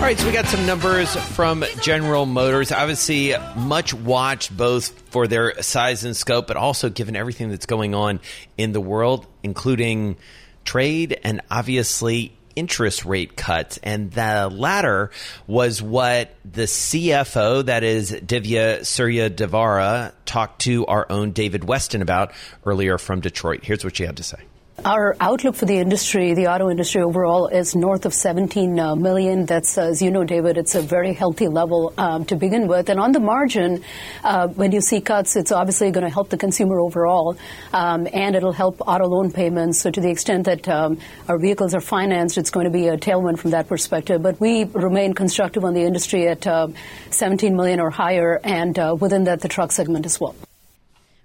All right, so we got some numbers from General Motors. Obviously, much watched both for their size and scope, but also given everything that's going on in the world, including trade and obviously interest rate cuts. And the latter was what the CFO, that is Divya Surya Devara, talked to our own David Westin about earlier from Detroit. Here's what she had to say. Our outlook for the industry, the auto industry overall, is north of 17 uh. That's, uh, as you know, David, it's a very healthy level um, to begin with. And on the margin, uh, when you see cuts, it's obviously going to help the consumer overall, um, and it'll help auto loan payments. So to the extent that um, our vehicles are financed, it's going to be a tailwind from that perspective. But we remain constructive on the industry at uh, 17 million or higher, and uh, within that, the truck segment as well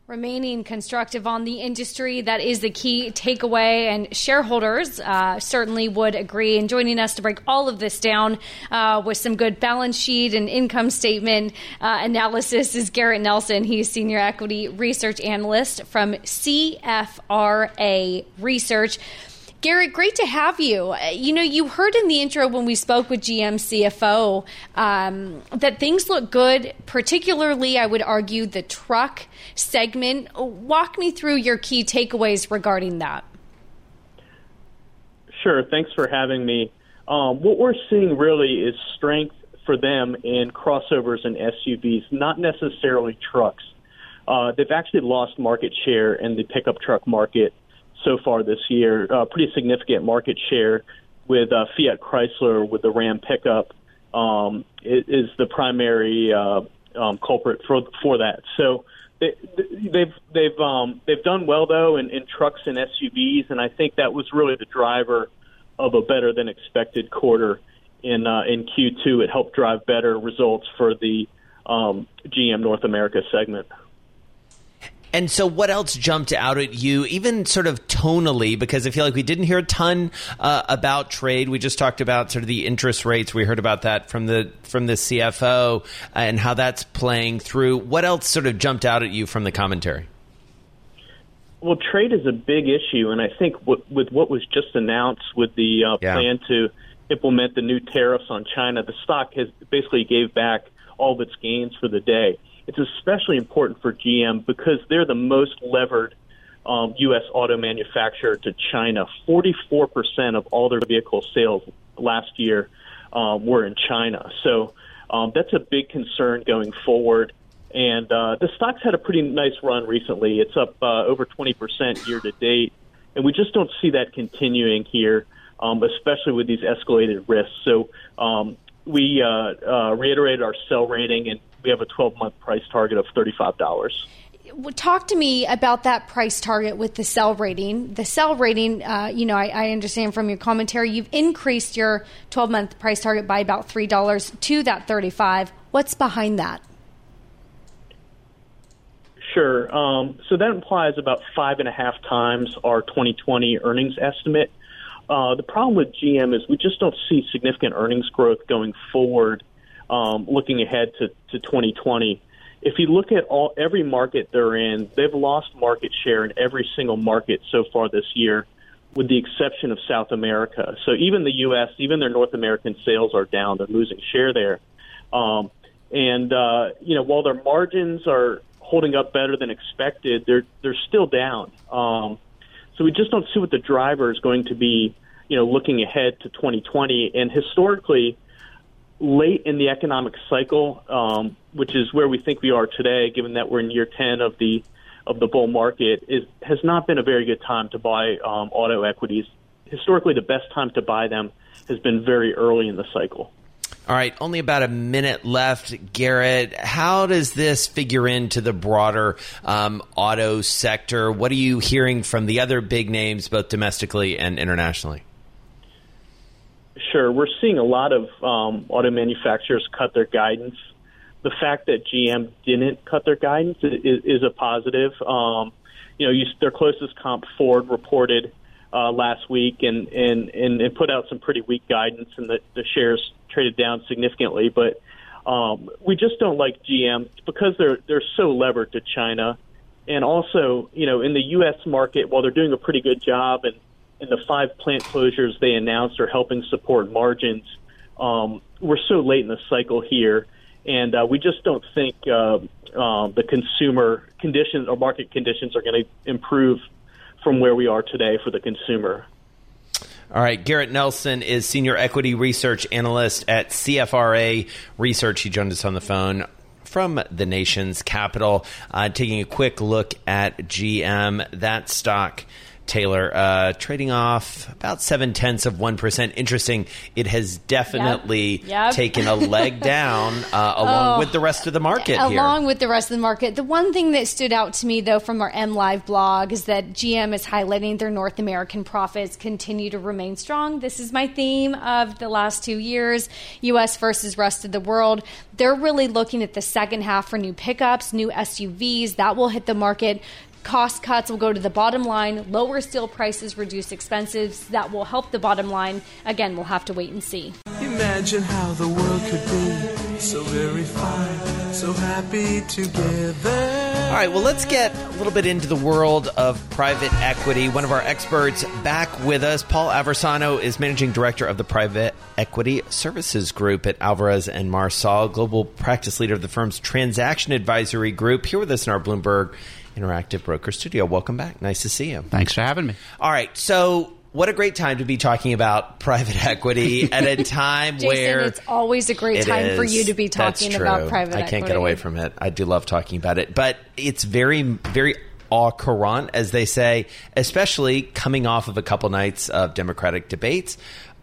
remaining constructive on the industry. That is the key takeaway, and shareholders uh, certainly would agree. And joining us to break all of this down uh, with some good balance sheet and income statement uh, analysis is Garrett Nelson. He's senior equity research analyst from CFRA Research. Garrett, great to have you. Uh, you know, you heard in the intro when we spoke with GM CFO um, that things look good, particularly, I would argue, the truck segment. Walk me through your key takeaways regarding that. Sure. Thanks for having me. Um, what we're seeing really is strength for them in crossovers and SUVs, not necessarily trucks. Uh, they've actually lost market share in the pickup truck market so far this year. Uh, pretty significant market share with uh, Fiat Chrysler with the Ram pickup um, is the primary uh, um, culprit for for that. So they, they've they've um, they've done well though in, in trucks and SUVs, and I think that was really the driver of a better than expected quarter in uh, in Q2. It helped drive better results for the um, GM North America segment. And so, what else jumped out at you, even sort of tonally? Because I feel like we didn't hear a ton uh, about trade. We just talked about sort of the interest rates. We heard about that from the from the CFO and how that's playing through. What else sort of jumped out at you from the commentary? Well, trade is a big issue, and I think w- with what was just announced with the uh, yeah. plan to implement the new tariffs on China, the stock has basically gave back all of its gains for the day. It's especially important for GM because they're the most levered um, U.S. auto manufacturer to China. 44% of all their vehicle sales last year um, were in China. So um, that's a big concern going forward. And uh, the stock's had a pretty nice run recently. It's up uh, over 20% year to date. And we just don't see that continuing here, um, especially with these escalated risks. So um, we uh, uh, reiterated our sell rating and we have a 12 month price target of $35 talk to me about that price target with the sell rating. The sell rating, uh, you know, I, I, understand from your commentary, you've increased your 12 month price target by about $3 to that 35 What's behind that? Sure. Um, so that implies about five and a half times our 2020 earnings estimate. Uh, the problem with GM is we just don't see significant earnings growth going forward um, looking ahead to, to 2020. If you look at all every market they're in, they've lost market share in every single market so far this year, with the exception of South America. So even the U.S., even their North American sales are down. They're losing share there. Um, and uh, you know, while their margins are holding up better than expected, they're they're still down. Um, so we just don't see what the driver is going to be. You know, looking ahead to 2020, and historically, late in the economic cycle, um, which is where we think we are today, given that we're in year 10 of the of the bull market, is has not been a very good time to buy um, auto equities. Historically, the best time to buy them has been very early in the cycle. All right, only about a minute left, Garrett. How does this figure into the broader um, auto sector? What are you hearing from the other big names, both domestically and internationally? Sure, we're seeing a lot of um, auto manufacturers cut their guidance. The fact that GM didn't cut their guidance is, is a positive. Um, you know, you, their closest comp, Ford, reported uh, last week and, and, and, and put out some pretty weak guidance, and the, the shares traded down significantly. But um, we just don't like GM because they're they're so levered to China, and also you know in the U.S. market, while they're doing a pretty good job, and and the five plant closures they announced are helping support margins. Um, we're so late in the cycle here, and uh, we just don't think uh, uh, the consumer conditions or market conditions are going to improve from where we are today for the consumer. All right, Garrett Nelson is senior equity research analyst at CFRA Research. He joined us on the phone from the nation's capital, uh, taking a quick look at GM. That stock Taylor, uh, trading off about seven tenths of one percent. Interesting. It has definitely Yep. Yep. taken a leg down uh, along Oh. with the rest of the market. Along here. with the rest of the market. The one thing that stood out to me, though, from our MLIV blog is that GM is highlighting their North American profits continue to remain strong. This is my theme of the last two years U.S. versus rest of the world. They're really looking at the second half for new pickups, new SUVs. That will hit the market. Cost cuts will go to the bottom line. Lower steel prices reduce expenses. That will help the bottom line. Again, we'll have to wait and see. Imagine how the world could be so very fine, so happy together. All right, well, let's get a little bit into the world of private equity. One of our experts back with us, Paul Aversano, is managing director of the Private Equity Services Group at Alvarez and Marsal, global practice leader of the firm's transaction advisory group. Here with us in our Bloomberg Interactive Broker Studio. Welcome back. Nice to see you. Thanks for having me. All right, so what a great time to be talking about private equity at a time Jason, where it's always a great It time for you to be That's talking true. about private I equity. can't get away from it. I do love talking about it, but it's very, very au courant, as they say, especially coming off of a couple nights of Democratic debates.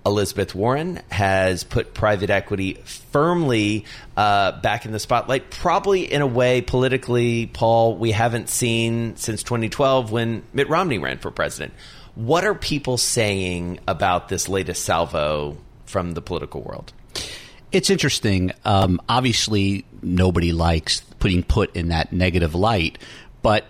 Elizabeth Warren has put private equity firmly uh, back in the spotlight, probably in a way politically, Paul, we haven't seen since 2012 when Mitt Romney ran for president. What are people saying about this latest salvo from the political world? It's interesting. Um, obviously, nobody likes putting put in that negative light, but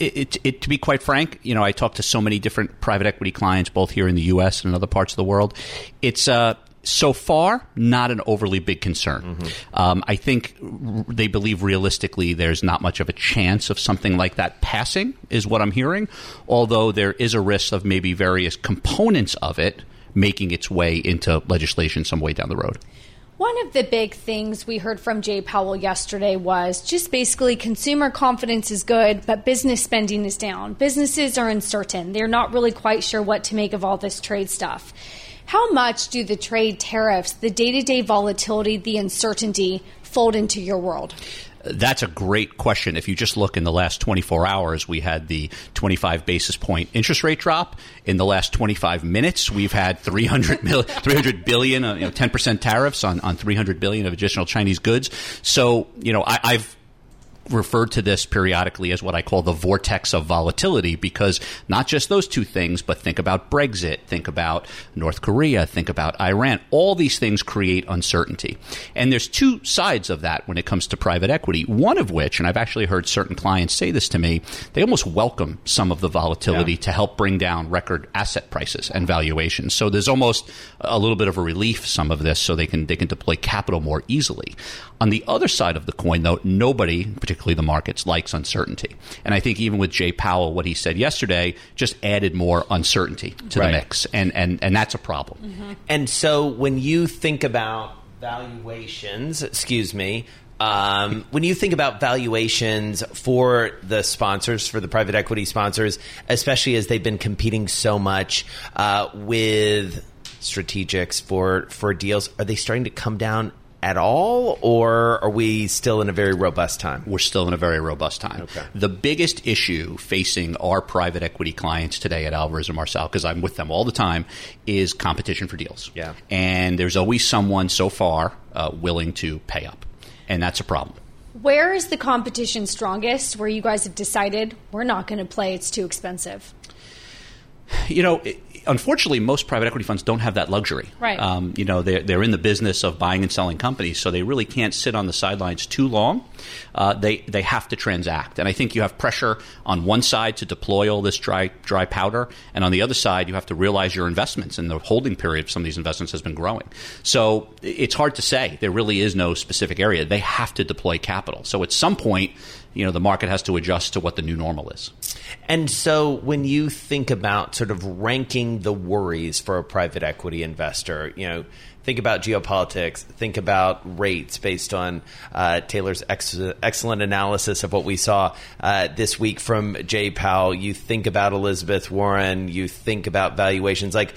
it, it, to be quite frank, you know, I talk to so many different private equity clients, both here in the U.S. and in other parts of the world. It's uh, so far not an overly big concern. Um, I think r- they believe realistically there's not much of a chance of something like that passing, is what I'm hearing. Although there is a risk of maybe various components of it making its way into legislation some way down the road. One of the big things we heard from Jay Powell yesterday was just basically consumer confidence is good, but business spending is down. Businesses are uncertain. They're not really quite sure what to make of all this trade stuff. How much do the trade tariffs, the day to day volatility, the uncertainty fold into your world? That's a great question. If you just look in the last 24 hours, we had the 25 basis point interest rate drop. In the last 25 minutes, we've had 300, mil, 300 billion, uh, you know, 10% tariffs on, on 300 billion of additional Chinese goods. So, you know, I, I've referred to this periodically as what I call the vortex of volatility because not just those two things, but think about Brexit, think about North Korea, think about Iran. All these things create uncertainty. And there's two sides of that when it comes to private equity. One of which, and I've actually heard certain clients say this to me, they almost welcome some of the volatility Yeah. to help bring down record asset prices and valuations. So there's almost a little bit of a relief some of this so they can they can deploy capital more easily. On the other side of the coin though, nobody, particularly the markets, likes uncertainty. And I think even with Jay Powell what he said yesterday just added more uncertainty to Right. the mix. And and and that's a problem. And so when you think about valuations, excuse me, um, when you think about valuations for the sponsors, for the private equity sponsors, especially as they've been competing so much uh, with strategics for for deals, are they starting to come down at all, or are we still in a very robust time? we're still in a very robust time. Okay. The biggest issue facing our private equity clients today at Alvarez and Marsal, because I'm with them all the time, is competition for deals. Yeah. And there's always someone so far uh, willing to pay up, and that's a problem. Where is the competition strongest where you guys have decided we're not going to play, it's too expensive? You know, it, unfortunately, most private equity funds don't have that luxury. Right. Um, you know, they're, they're in the business of buying and selling companies, so they really can't sit on the sidelines too long. Uh, they they have to transact, and I think you have pressure on one side to deploy all this dry dry powder, and on the other side, you have to realize your investments, and the holding period of some of these investments has been growing. So it's hard to say. There really is no specific area. They have to deploy capital. So at some point, you know, the market has to adjust to what the new normal is. And so when you think about sort of ranking the worries for a private equity investor, you know, think about geopolitics, think about rates based on uh, Taylor's ex- excellent analysis of what we saw uh, this week from Jay Powell. You think about Elizabeth Warren, you think about valuations. Like,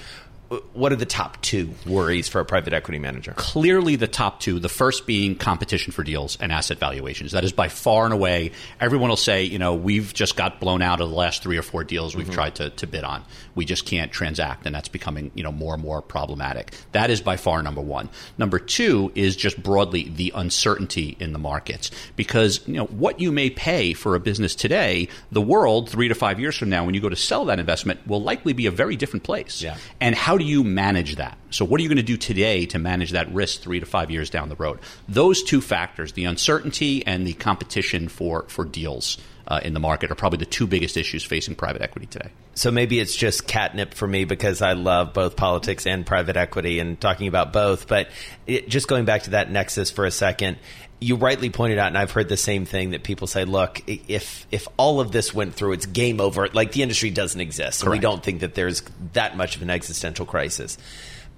what are the top two worries for a private equity manager? Clearly, the top two. The first being competition for deals and asset valuations. That is by far and away. Everyone will say, you know, we've just got blown out of the last three or four deals we've mm-hmm. tried to, to bid on. We just can't transact, and that's becoming, you know, more and more problematic. That is by far number one. Number two is just broadly the uncertainty in the markets, because you know what you may pay for a business today, the world three to five years from now, when you go to sell that investment, will likely be a very different place. Yeah. And how do you manage that? So, what are you going to do today to manage that risk three to five years down the road? Those two factors, the uncertainty and the competition for, for deals uh, in the market, are probably the two biggest issues facing private equity today. So, maybe it's just catnip for me because I love both politics and private equity and talking about both. But it, just going back to that nexus for a second, you rightly pointed out, and I've heard the same thing that people say, look, if if all of this went through, it's game over. Like the industry doesn't exist. So we don't think that there's that much of an existential crisis.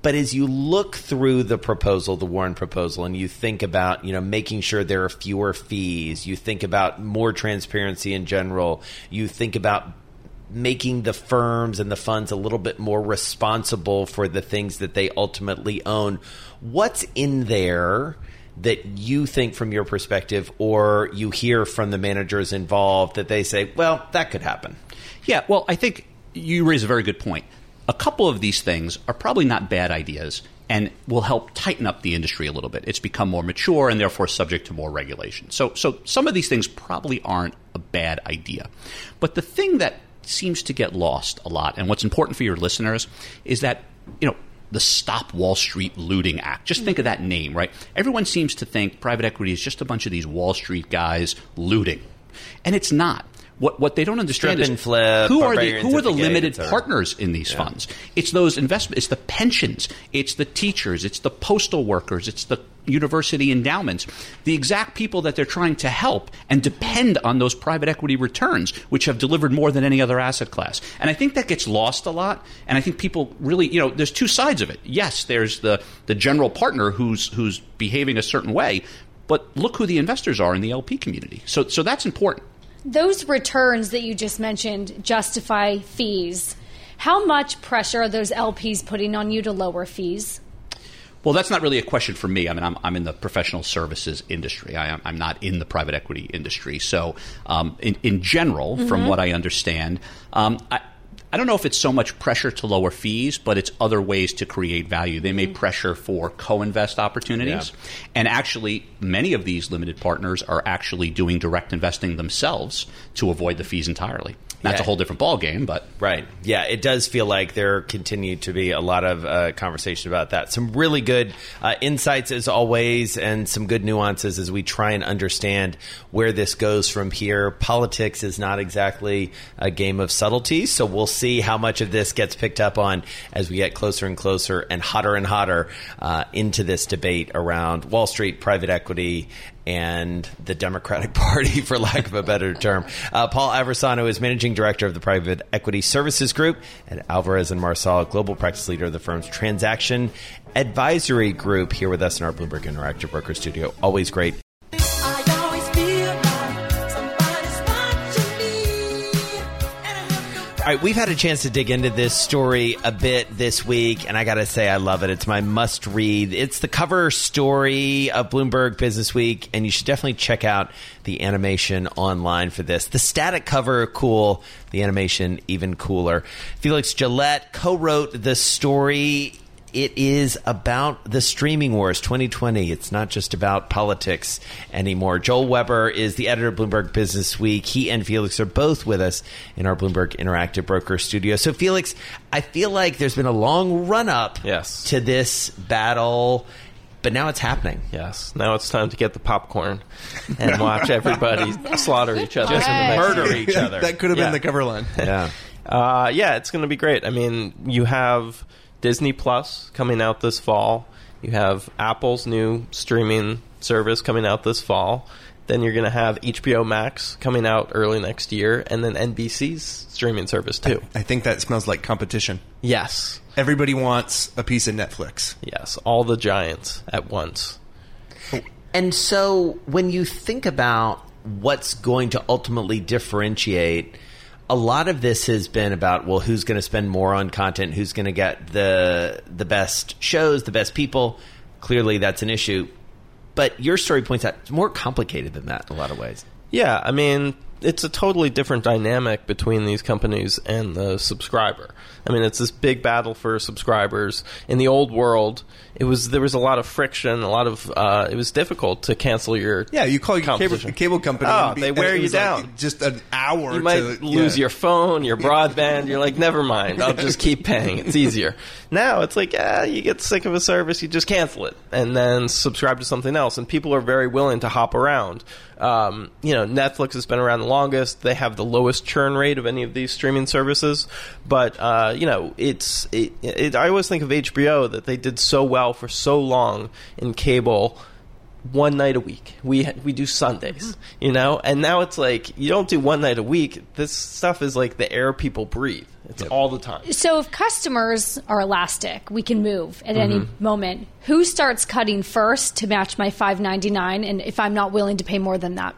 But as you look through the proposal, the Warren proposal, and you think about, you know, making sure there are fewer fees, you think about more transparency in general, you think about making the firms and the funds a little bit more responsible for the things that they ultimately own. What's in there that you think from your perspective or you hear from the managers involved that they say, well, that could happen? Yeah, well, I think you raise a very good point. A couple of these things are probably not bad ideas and will help tighten up the industry a little bit. It's become more mature and therefore subject to more regulation. So, so some of these things probably aren't a bad idea. But the thing that seems to get lost a lot, and what's important for your listeners, is that, you know, the Stop Wall Street Looting Act. Just think of that name, right? Everyone seems to think private equity is just a bunch of these Wall Street guys looting. And it's not. What what they don't understand Strip is flip, who are the who are the limited or- partners in these Yeah. funds? It's those investment. It's the pensions. It's the teachers. It's the postal workers. It's the university endowments. The exact people that they're trying to help and depend on those private equity returns, which have delivered more than any other asset class. And I think that gets lost a lot. And I think people really, you know, there's two sides of it. Yes, there's the the general partner who's who's behaving a certain way. But look who the investors are in the LP community. So, so that's important. Those returns that you just mentioned justify fees. How much pressure are those LPs putting on you to lower fees? Well, that's not really a question for me. I mean, I'm, I'm in the professional services industry. I, am I'm not in the private equity industry. So, um, in, in general, from what I understand, um, I, I don't know if it's so much pressure to lower fees, but it's other ways to create value. They may mm-hmm. pressure for co-invest opportunities, and actually, many of these limited partners are actually doing direct investing themselves to avoid the fees entirely. That's Yeah. a whole different ball game, but Right. Yeah, it does feel like there continue to be a lot of uh, conversation about that. Some really good uh, insights as always, and some good nuances as we try and understand where this goes from here. Politics is not exactly a game of subtleties, so we'll see how much of this gets picked up on as we get closer and closer and hotter and hotter uh, into this debate around Wall Street, private equity, and the Democratic Party, for lack of a better term. Uh, Paul Aversano is managing director of the Private Equity Services Group and Alvarez and Marsal, global practice leader of the firm's transaction advisory group, here with us in our Bloomberg Interactive Broker studio. Always great. All right, we've had a chance to dig into this story a bit this week, and I got to say, I love it. It's my must read. It's the cover story of Bloomberg Business Week, and you should definitely check out the animation online for this. The static cover, cool. The animation, even cooler. Felix Gillette co wrote the story. It is about the streaming wars 2020. It's not just about politics anymore. Joel Weber is the editor of Bloomberg Business Week. He and Felix are both with us in our Bloomberg Interactive Broker studio. So, Felix, I feel like there's been a long run up Yes. to this battle, but now it's happening. Yes. Now it's time to get the popcorn and watch everybody slaughter each other. Just Right. Murder each other. that could have Yeah. been the cover line. yeah. Uh, yeah, it's going to be great. I mean, you have Disney Plus coming out this fall. You have Apple's new streaming service coming out this fall. Then you're going to have HBO Max coming out early next year, and then NBC's streaming service too. I think that smells like competition. Yes, Everybody wants a piece of Netflix. yes, all the giants at once. And so when you think about what's going to ultimately differentiate, a lot of this has been about well, who's going to spend more on content, who's going to get the the best shows, the best people. Clearly, that's an issue. But your story points out it's more complicated than that in a lot of ways. Yeah, I mean, it's a totally different dynamic between these companies and the subscriber. I mean, it's this big battle for subscribers. In the old world, it was there was a lot of friction, a lot of uh, it was difficult to cancel your Yeah, you call your cable, cable company. Oh, be- they wear you was like down. just an hour. You might to, lose yeah. your phone, your broadband. You're like, never mind. I'll just keep paying. It's easier. Now it's like, ah, you get sick of a service, you just cancel it and then subscribe to something else. And people are very willing to hop around. Um, you know, Netflix has been around the longest. They have the lowest churn rate of any of these streaming services. But uh, you know, it's it, it, I always think of HBO that they did so well for so long in cable one night a week. We we do Sundays, you know, and now it's like you don't do one night a week. This stuff is like the air people breathe. It's all the time. So if customers are elastic, we can move at any moment. Who starts cutting first to match my five ninety nine? And if I'm not willing to pay more than that,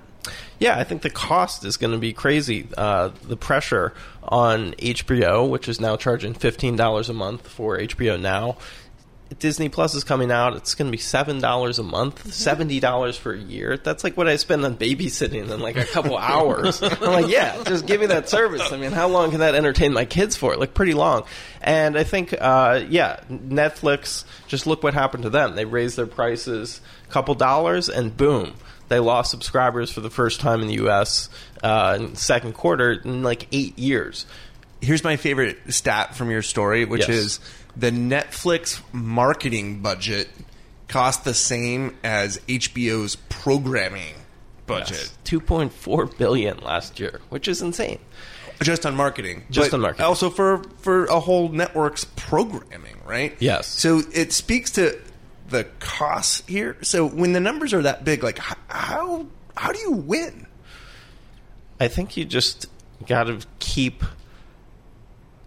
Yeah, I think the cost is going to be crazy. Uh, the pressure on HBO, which is now charging fifteen dollars a month for HBO Now. Disney Plus is coming out. It's going to be seven dollars a month, seventy dollars for a year. That's like what I spend on babysitting in like a couple hours. I'm like, yeah, just give me that service. I mean, how long can that entertain my kids for? Like pretty long. And I think, uh, yeah, Netflix. Just look what happened to them. They raised their prices a couple dollars, and boom, they lost subscribers for the first time in the U.S. Uh, in the second quarter in like eight years. Here's my favorite stat from your story, which Yes. is the Netflix marketing budget cost the same as HBO's programming budget. two point four billion last year, which is insane. Just on marketing. Just on marketing. Also for for a whole network's programming, right? Yes. So it speaks to the costs here. So when the numbers are that big, like how how do you win? I think you just got to keep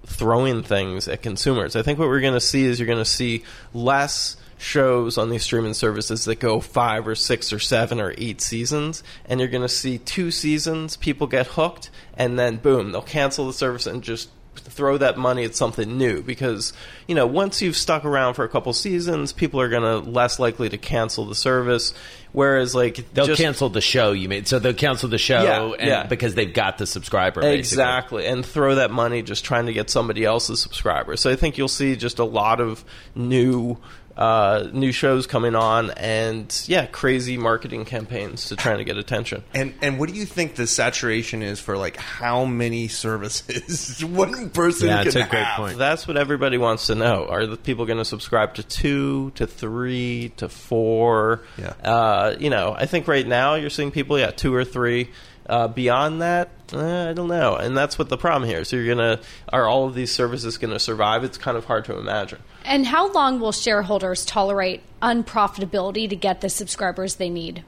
throwing things at consumers. I think what we're going to see is you're going to see less shows on these streaming services that go five or six or seven or eight seasons, and you're going to see two seasons, people get hooked, and then boom, they'll cancel the service and just throw that money at something new because you know once you've stuck around for a couple seasons people are going to less likely to cancel the service whereas like They'll just- cancel the show you made. So they'll cancel the show Yeah, and, yeah. because they've got the subscriber. basically. Exactly, and throw that money just trying to get somebody else's subscribers. So I think you'll see just a lot of new uh, new shows coming on, and yeah, crazy marketing campaigns to try to get attention. And and what do you think the saturation is for like how many services one person Yeah, can it's a great point. That's what everybody wants to know. Are the people going to subscribe to two, to three, to four? Yeah. Uh, you know, I think right now you're seeing people, yeah, two or three. Uh, beyond that, eh, I don't know. And that's what the problem here. So you're to, are all of these services going to survive? It's kind of hard to imagine. and how long will shareholders tolerate unprofitability to get the subscribers they need?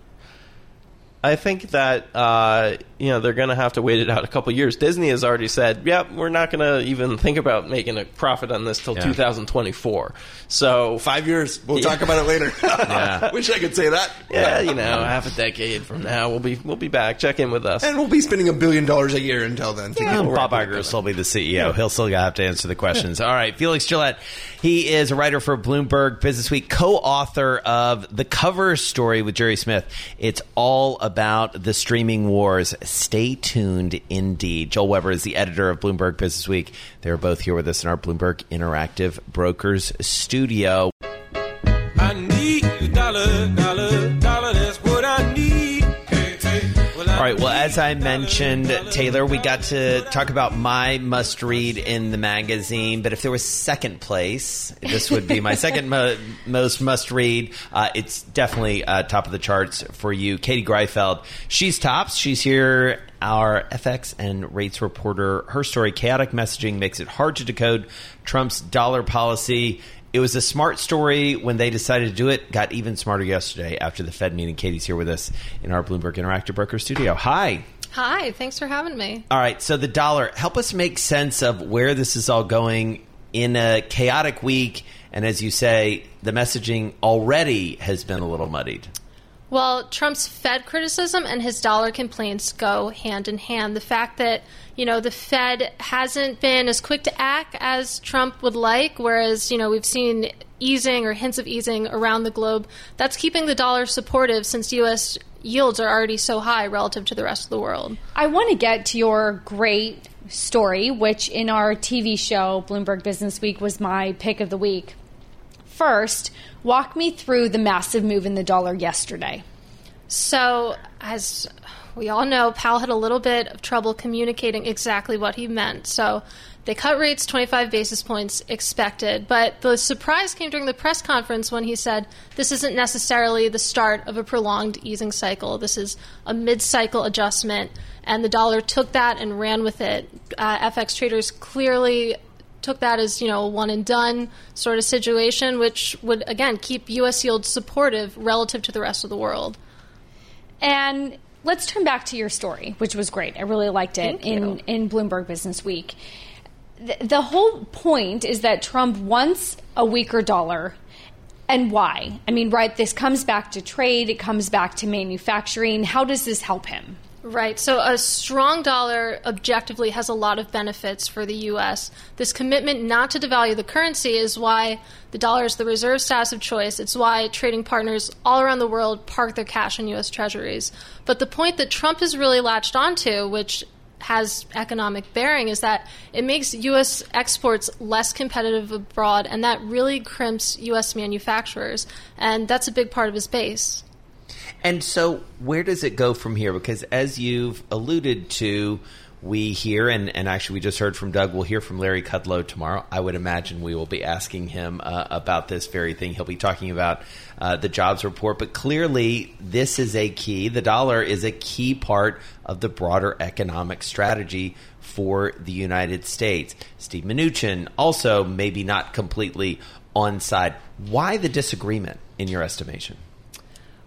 I think that uh, you know they're going to have to wait it out a couple years. Disney has already said, "Yep, we're not going to even think about making a profit on this till Yeah. 2024." So Five years. We'll Yeah. talk about it later. Yeah. Wish I could say that. yeah, you know, half a decade from now, we'll be we'll be back. Check in with us. And we'll be spending a billion dollars a year until then. to Well, Bob Iger will still be the CEO. He'll still have to answer the questions. All right, Felix Gillette. He is a writer for Bloomberg Business Week, co-author of the cover story with Gerry Smith. It's all about about the streaming wars. Stay tuned indeed. Joel Weber is the editor of Bloomberg Business Week. They're both here with us in our Bloomberg Interactive Brokers studio. I need dollar, dollar, dollar, that's what I need. Hey, hey, well, All right. Well, as I mentioned, Taylor, we got to talk about my must read in the magazine. But if there was second place, this would be my second mo- most must read. Uh, it's definitely uh, top of the charts for you, Katie Greifeld. She's tops. She's here. Our FX and rates reporter. Her story: chaotic messaging makes it hard to decode Trump's dollar policy. It was a smart story when they decided to do it. Got even smarter yesterday after the Fed meeting. Katie's here with us in our Bloomberg Interactive Broker studio. Hi. Hi, thanks for having me. All right. So the dollar, help us make sense of where this is all going in a chaotic week. And as you say, the messaging already has been a little muddied. Well, Trump's Fed criticism and his dollar complaints go hand in hand. The fact that, you know, the Fed hasn't been as quick to act as Trump would like, whereas, you know, we've seen easing or hints of easing around the globe, that's keeping the dollar supportive since U.S. yields are already so high relative to the rest of the world. I want to get to your great story, which in our TV show, Bloomberg Business Week, was my pick of the week. First, walk me through the massive move in the dollar yesterday. So, as we all know, Powell had a little bit of trouble communicating exactly what he meant. So, they cut rates 25 basis points expected, but the surprise came during the press conference when he said this isn't necessarily the start of a prolonged easing cycle. This is a mid cycle adjustment, and the dollar took that and ran with it. Uh, FX traders clearly took that as you know a one and done sort of situation, which would again keep U.S. yields supportive relative to the rest of the world. And let's turn back to your story, which was great. I really liked it Thank in, you. in Bloomberg Business Week. The, the whole point is that Trump wants a weaker dollar. And why? I mean, right, this comes back to trade, it comes back to manufacturing. How does this help him? Right. So a strong dollar objectively has a lot of benefits for the U.S. This commitment not to devalue the currency is why the dollar is the reserve status of choice. It's why trading partners all around the world park their cash in U.S. treasuries. But the point that Trump has really latched onto, which has economic bearing, is that it makes U.S. exports less competitive abroad, and that really crimps U.S. manufacturers. And that's a big part of his base. And so, where does it go from here? Because as you've alluded to, we hear, and, and actually we just heard from Doug, we'll hear from Larry Kudlow tomorrow. I would imagine we will be asking him uh, about this very thing. He'll be talking about uh, the jobs report, but clearly this is a key. The dollar is a key part of the broader economic strategy for the United States. Steve Mnuchin also maybe not completely on side. Why the disagreement in your estimation?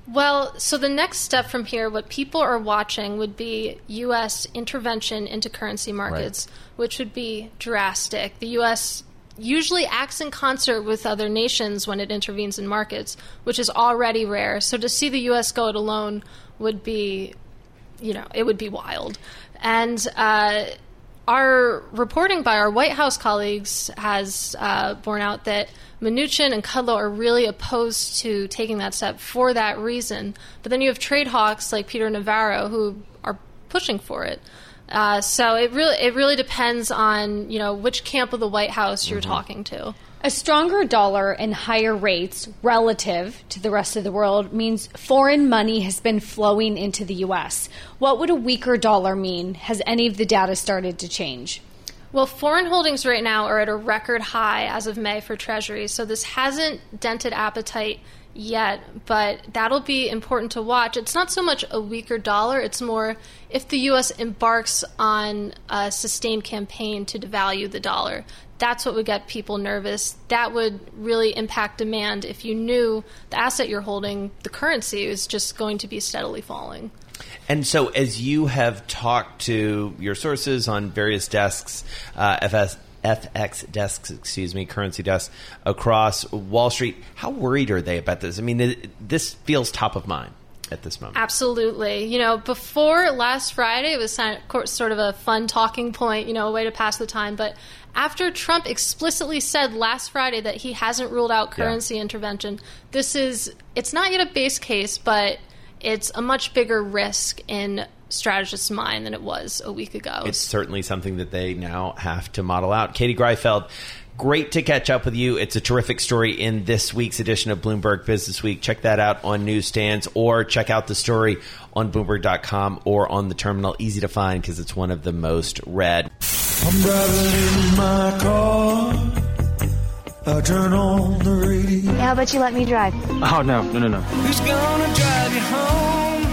Well, so the next step from here, what people are watching would be U.S. intervention into currency markets, which would be drastic. The U.S. usually acts in concert with other nations when it intervenes in markets, which is already rare. So to see the U.S. go it alone would be, you know, it would be wild. And uh, our reporting by our White House colleagues has uh, borne out that Mnuchin and Kudlow are really opposed to taking that step for that reason. But then you have trade hawks like Peter Navarro who are pushing for it. Uh, so it really it really depends on you know which camp of the White House you're talking to. A stronger dollar and higher rates relative to the rest of the world means foreign money has been flowing into the U.S. What would a weaker dollar mean? Has any of the data started to change? Well, foreign holdings right now are at a record high as of May for Treasuries, so this hasn't dented appetite yet, but that'll be important to watch. It's not so much a weaker dollar, it's more if the U.S. embarks on a sustained campaign to devalue the dollar. That's what would get people nervous. That would really impact demand if you knew the asset you're holding, the currency, is just going to be steadily falling. And so, as you have talked to your sources on various desks, uh, FS, FX desks, excuse me, currency desks across Wall Street, how worried are they about this? I mean, it, this feels top of mind at this moment. Absolutely. You know, before last Friday, it was sort of a fun talking point, you know, a way to pass the time. But after Trump explicitly said last Friday that he hasn't ruled out currency intervention, this is, it's not yet a base case, but it's a much bigger risk in strategist's mind than it was a week ago. It's certainly something that they now have to model out. Katie Greifeld, great to catch up with you. It's a terrific story in this week's edition of Bloomberg Business Week. Check that out on newsstands or check out the story on Bloomberg.com or on the terminal. Easy to find because it's one of the most read. I'm driving in my car. I turn on the radio. How about you let me drive? Oh, no, no, no, no. Who's gonna drive you home?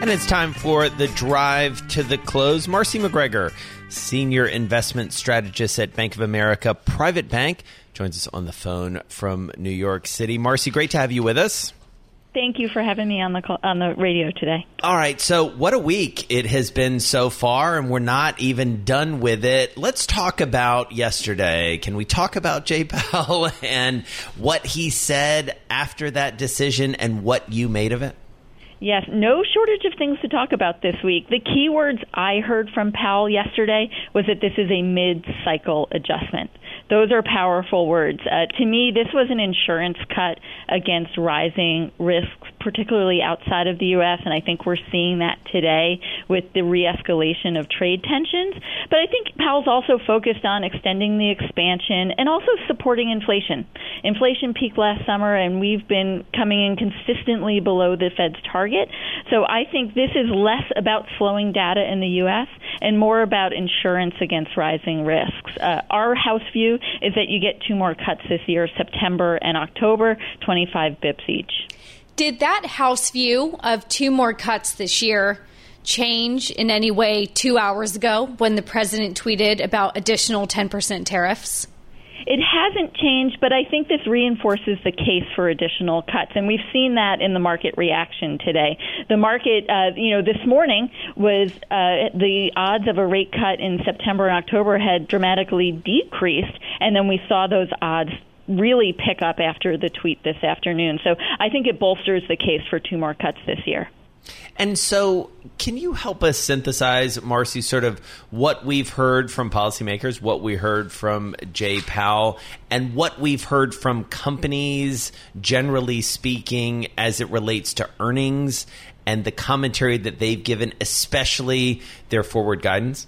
And it's time for the drive to the close. Marci McGregor, senior investment strategist at Bank of America Private Bank, joins us on the phone from New York City. Marci, great to have you with us. Thank you for having me on the call, on the radio today. All right, so what a week it has been so far, and we're not even done with it. Let's talk about yesterday. Can we talk about Jay Powell and what he said after that decision and what you made of it? Yes, no shortage of things to talk about this week. The key words I heard from Powell yesterday was that this is a mid-cycle adjustment. Those are powerful words. Uh, to me, this was an insurance cut against rising risks, particularly outside of the U.S., and I think we're seeing that today with the re escalation of trade tensions. But I think Powell's also focused on extending the expansion and also supporting inflation. Inflation peaked last summer, and we've been coming in consistently below the Fed's target. So I think this is less about slowing data in the U.S. and more about insurance against rising risks. Uh, our house view is that you get two more cuts this year, September and October, 25 bips each. Did that House view of two more cuts this year change in any way two hours ago when the president tweeted about additional 10% tariffs? It hasn't changed, but I think this reinforces the case for additional cuts, and we've seen that in the market reaction today. The market, uh, you know, this morning was uh, the odds of a rate cut in September and October had dramatically decreased, and then we saw those odds really pick up after the tweet this afternoon. So I think it bolsters the case for two more cuts this year. And so, can you help us synthesize, Marci, sort of what we've heard from policymakers, what we heard from Jay Powell, and what we've heard from companies, generally speaking, as it relates to earnings and the commentary that they've given, especially their forward guidance?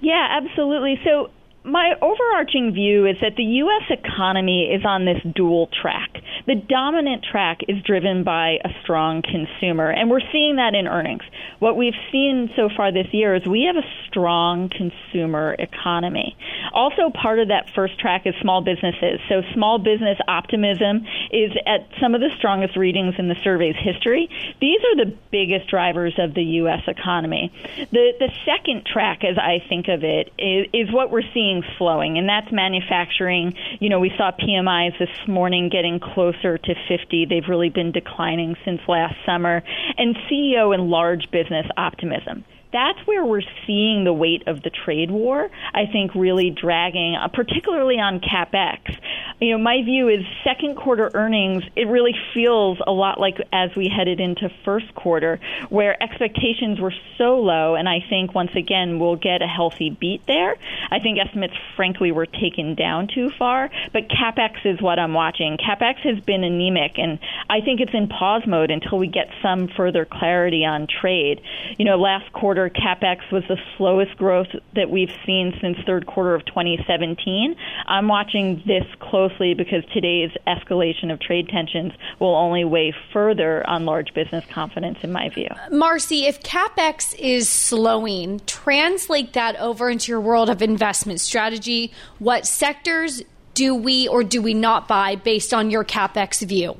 Yeah, absolutely. So my overarching view is that the U.S. economy is on this dual track. The dominant track is driven by a strong consumer, and we're seeing that in earnings. What we've seen so far this year is we have a strong consumer economy. Also, part of that first track is small businesses. So, small business optimism is at some of the strongest readings in the survey's history. These are the biggest drivers of the U.S. economy. The, the second track, as I think of it, is, is what we're seeing slowing, and that's manufacturing. You know, we saw PMIs this morning getting closer to 50. They've really been declining since last summer. And CEO and large business optimism that's where we're seeing the weight of the trade war, I think, really dragging, uh, particularly on capex. You know, my view is second quarter earnings, it really feels a lot like as we headed into first quarter, where expectations were so low, and I think once again we'll get a healthy beat there. I think estimates, frankly, were taken down too far, but capex is what I'm watching. Capex has been anemic, and I think it's in pause mode until we get some further clarity on trade. You know, last quarter, quarter capex was the slowest growth that we've seen since third quarter of 2017. I'm watching this closely because today's escalation of trade tensions will only weigh further on large business confidence, in my view. Marci, if capex is slowing, translate that over into your world of investment strategy. What sectors do we or do we not buy based on your capex view?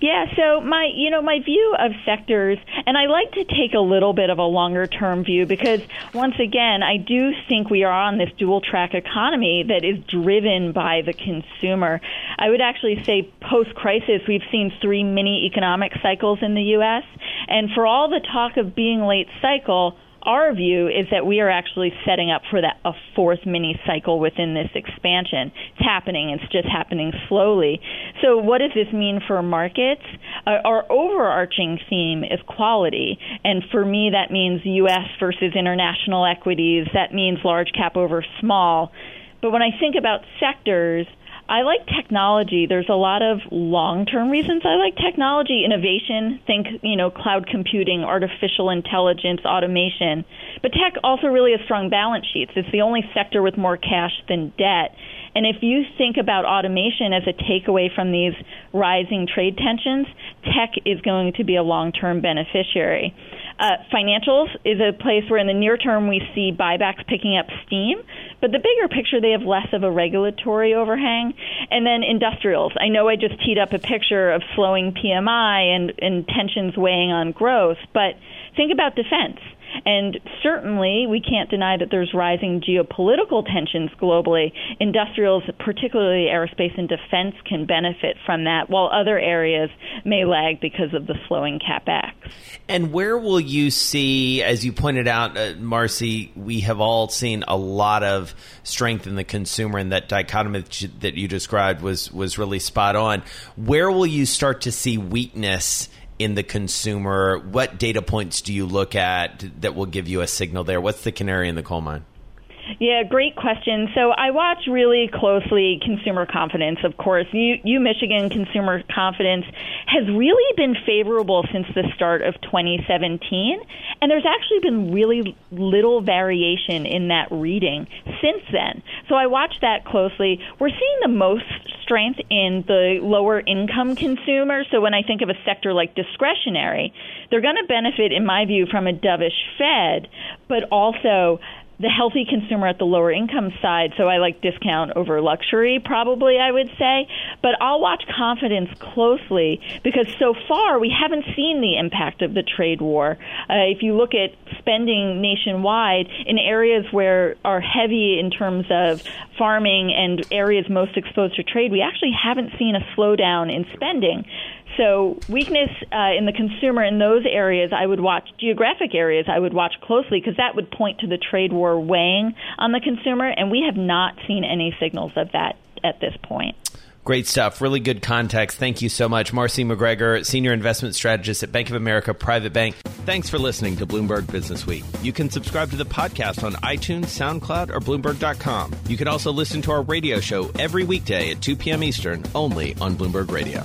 Yeah, so my you know my view of sectors and I like to take a little bit of a longer term view because once again I do think we are on this dual track economy that is driven by the consumer. I would actually say post crisis we've seen three mini economic cycles in the US and for all the talk of being late cycle our view is that we are actually setting up for that a fourth mini cycle within this expansion. It's happening. It's just happening slowly. So, what does this mean for markets? Uh, our overarching theme is quality, and for me, that means U.S. versus international equities. That means large cap over small. But when I think about sectors, I like technology. There's a lot of long-term reasons I like technology, innovation, think, you know, cloud computing, artificial intelligence, automation. But tech also really has strong balance sheets. It's the only sector with more cash than debt. And if you think about automation as a takeaway from these rising trade tensions, tech is going to be a long-term beneficiary. Uh, financials is a place where in the near term we see buybacks picking up steam, but the bigger picture they have less of a regulatory overhang. And then industrials. I know I just teed up a picture of slowing PMI and, and tensions weighing on growth, but think about defense. And certainly, we can't deny that there's rising geopolitical tensions globally. Industrials, particularly aerospace and defense, can benefit from that, while other areas may lag because of the slowing capex. And where will you see, as you pointed out, uh, Marci, we have all seen a lot of strength in the consumer, and that dichotomy that you described was was really spot on. Where will you start to see weakness? In the consumer? What data points do you look at that will give you a signal there? What's the canary in the coal mine? Yeah, great question. So I watch really closely consumer confidence. Of course, you, you Michigan consumer confidence has really been favorable since the start of 2017, and there's actually been really little variation in that reading since then. So I watch that closely. We're seeing the most strength in the lower income consumer. So when I think of a sector like discretionary, they're going to benefit, in my view, from a dovish Fed, but also the healthy consumer at the lower income side. So I like discount over luxury, probably, I would say. But I'll watch confidence closely because so far we haven't seen the impact of the trade war. Uh, if you look at spending nationwide in areas where are heavy in terms of farming and areas most exposed to trade, we actually haven't seen a slowdown in spending. So weakness uh, in the consumer in those areas, I would watch geographic areas. I would watch closely because that would point to the trade war weighing on the consumer, and we have not seen any signals of that at this point. Great stuff. Really good context. Thank you so much. Marci McGregor, Senior Investment Strategist at Bank of America Private Bank. Thanks for listening to Bloomberg Businessweek. You can subscribe to the podcast on iTunes, SoundCloud, or Bloomberg.com. You can also listen to our radio show every weekday at 2 p.m. Eastern, only on Bloomberg Radio.